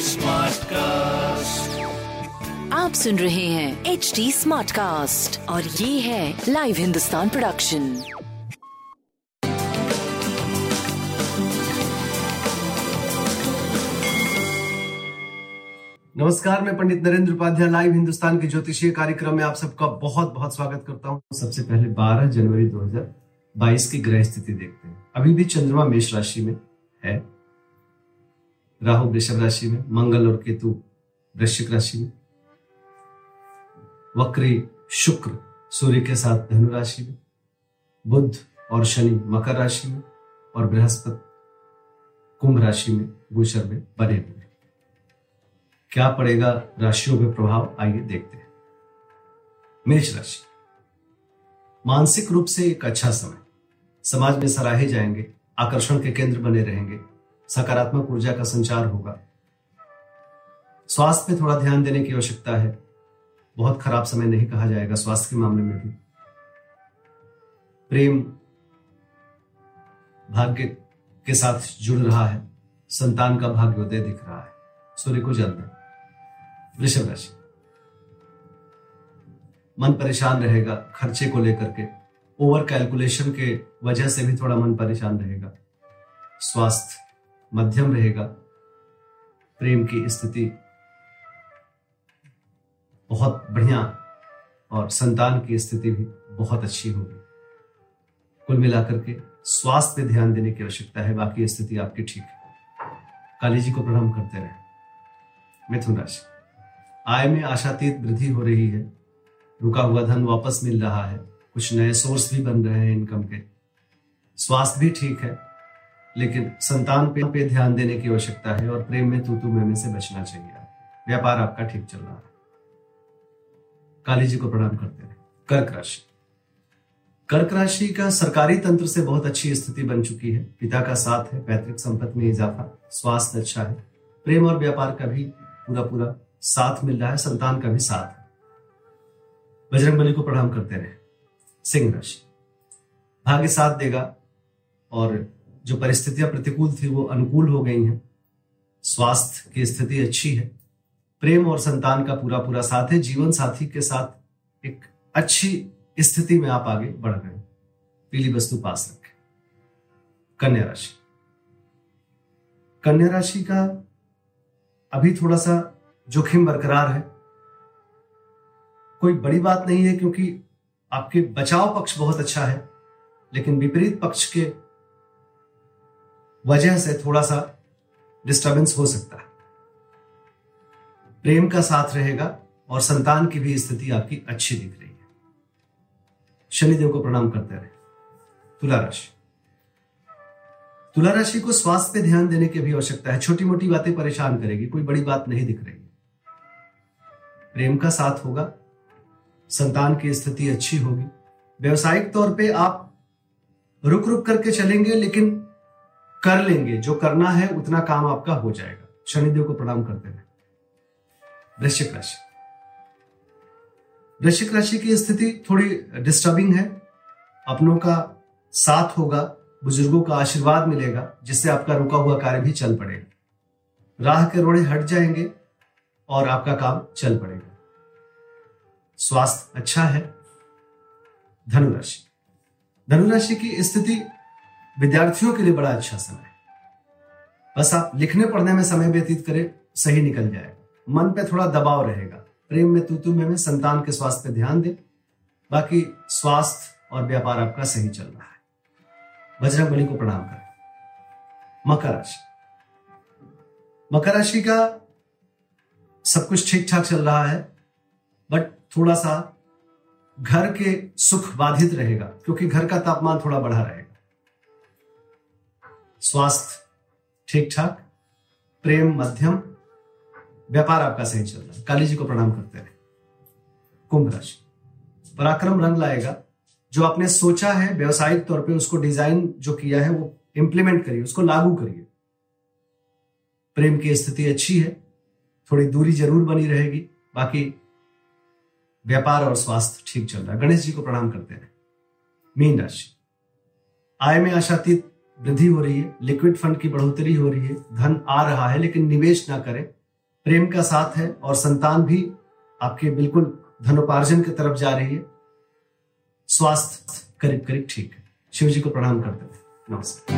Smart cast आप सुन रहे हैं एच डी स्मार्ट कास्ट और ये है लाइव हिंदुस्तान प्रोडक्शन नमस्कार मैं पंडित नरेंद्र उपाध्याय लाइव हिंदुस्तान के ज्योतिषीय कार्यक्रम में आप सबका बहुत बहुत स्वागत करता हूँ। सबसे पहले 12 जनवरी 2022 की ग्रह स्थिति देखते हैं। अभी भी चंद्रमा मेष राशि में है? राहु वृषभ राशि में, मंगल और केतु वृश्चिक राशि में, वक्री शुक्र सूर्य के साथ धनु राशि में बुद्ध और शनि मकर राशि में और बृहस्पति कुंभ राशि में, गोचर में बने हुए क्या पड़ेगा राशियों में प्रभाव? आइए देखते हैं। मेष राशि। मानसिक रूप से एक अच्छा समय। समाज में सराहे जाएँगे। आकर्षण के केंद्र बने रहेंगे। सकारात्मक ऊर्जा का संचार होगा। स्वास्थ्य पे थोड़ा ध्यान देने की आवश्यकता है। बहुत खराब समय नहीं कहा जाएगा स्वास्थ्य के मामले में भी। प्रेम भाग्य के साथ जुड़ रहा है। संतान का भाग्योदय दिख रहा है। सूर्य को जल दें। वृषभ राशि। मन परेशान रहेगा खर्चे को लेकर के। ओवर कैलकुलेशन के वजह से भी थोड़ा मन परेशान रहेगा। स्वास्थ्य मध्यम रहेगा। प्रेम की स्थिति बहुत बढ़िया और संतान की स्थिति भी बहुत अच्छी होगी। कुल मिलाकर के स्वास्थ्य पे ध्यान देने की आवश्यकता है। बाकी स्थिति आपकी ठीक है। काली जी को प्रणाम करते रहे। मिथुन राशि। आय में आशातीत वृद्धि हो रही है। रुका हुआ धन वापस मिल रहा है। कुछ नए सोर्स भी बन रहे हैं इनकम के। स्वास्थ्य भी ठीक है लेकिन संतान पे, पे ध्यान देने की आवश्यकता है और प्रेम में तू तू में से बचना चाहिए। व्यापार आपका ठीक चल रहा है। काली जी को प्रणाम करते हैं। कर्क राशि। कर्क राशि का सरकारी तंत्र से बहुत अच्छी स्थिति बन चुकी है। पिता का साथ है पैतृक संपत्ति में इजाफा स्वास्थ्य अच्छा है। प्रेम और व्यापार का भी पूरा पूरा साथ मिल रहा है संतान का भी साथ है। बजरंग बली को प्रणाम करते रहे। सिंह राशि। भाग्य साथ देगा और जो परिस्थितियाँ प्रतिकूल थी वो अनुकूल हो गई हैं। स्वास्थ्य की स्थिति अच्छी है। प्रेम और संतान का पूरा पूरा साथ है। जीवन साथी के साथ एक अच्छी स्थिति में आप आगे बढ़ गए पीली वस्तु पास रखें। कन्या राशि। कन्या राशि का अभी थोड़ा सा जोखिम बरकरार है। कोई बड़ी बात नहीं है क्योंकि आपके बचाव पक्ष बहुत अच्छा है, लेकिन विपरीत पक्ष के वजह से थोड़ा सा डिस्टर्बेंस हो सकता है। प्रेम का साथ रहेगा और संतान की भी स्थिति आपकी अच्छी दिख रही है। शनिदेव को प्रणाम करते रहे। तुला राशि। तुला राशि को स्वास्थ्य पे ध्यान देने की भी आवश्यकता है। छोटी मोटी बातें परेशान करेगी, कोई बड़ी बात नहीं दिख रही प्रेम का साथ होगा संतान की स्थिति अच्छी होगी। व्यवसायिक तौर पे आप रुक रुक करके चलेंगे, लेकिन कर लेंगे। जो करना है, उतना काम आपका हो जाएगा। शनिदेव को प्रणाम करते रहे वृश्चिक राशि। वृश्चिक राशि की स्थिति थोड़ी डिस्टर्बिंग है। अपनों का साथ होगा, बुज़ुर्गों का आशीर्वाद मिलेगा, जिससे आपका रुका हुआ कार्य भी चल पड़ेगा। राह के रोड़े हट जाएँगे और आपका काम चल पड़ेगा। स्वास्थ्य अच्छा है। धनुराशि। धनुराशि की स्थिति विद्यार्थियों के लिए बड़ा अच्छा समय है। बस आप लिखने पढ़ने में समय व्यतीत करें सही निकल जाएगा। मन पे थोड़ा दबाव रहेगा। प्रेम में तुतु में, में संतान के स्वास्थ्य पे ध्यान दें। बाकी स्वास्थ्य और व्यापार आपका सही चल रहा है। बजरंग बली को प्रणाम करें। मकर राशि। मकर राशि का सब कुछ ठीक ठाक चल रहा है बट थोड़ा सा घर के सुख बाधित रहेगा, क्योंकि घर का तापमान थोड़ा बढ़ा रहेगा। स्वास्थ्य ठीक ठाक प्रेम मध्यम, व्यापार आपका सही चल रहा है। काली जी को प्रणाम करते रहे। कुंभ राशि। पराक्रम रंग लाएगा। जो आपने सोचा है, व्यवसायिक तौर पे उसको डिज़ाइन जो किया है, वो इंप्लीमेंट करिए, उसको लागू करिए। प्रेम की स्थिति अच्छी है, थोड़ी दूरी ज़रूर बनी रहेगी, बाकी व्यापार और स्वास्थ्य ठीक चल रहा है। गणेश जी को प्रणाम करते हैं। मीन राशि। आय में आशातीत वृद्धि हो रही है, लिक्विड फंड की बढ़ोतरी हो रही है, धन आ रहा है, लेकिन निवेश ना करें। प्रेम का साथ है और संतान भी आपके बिल्कुल धनोपार्जन की तरफ़ जा रही है। स्वास्थ्य करीब करीब ठीक है। शिव जी को प्रणाम करते हैं। नमस्कार।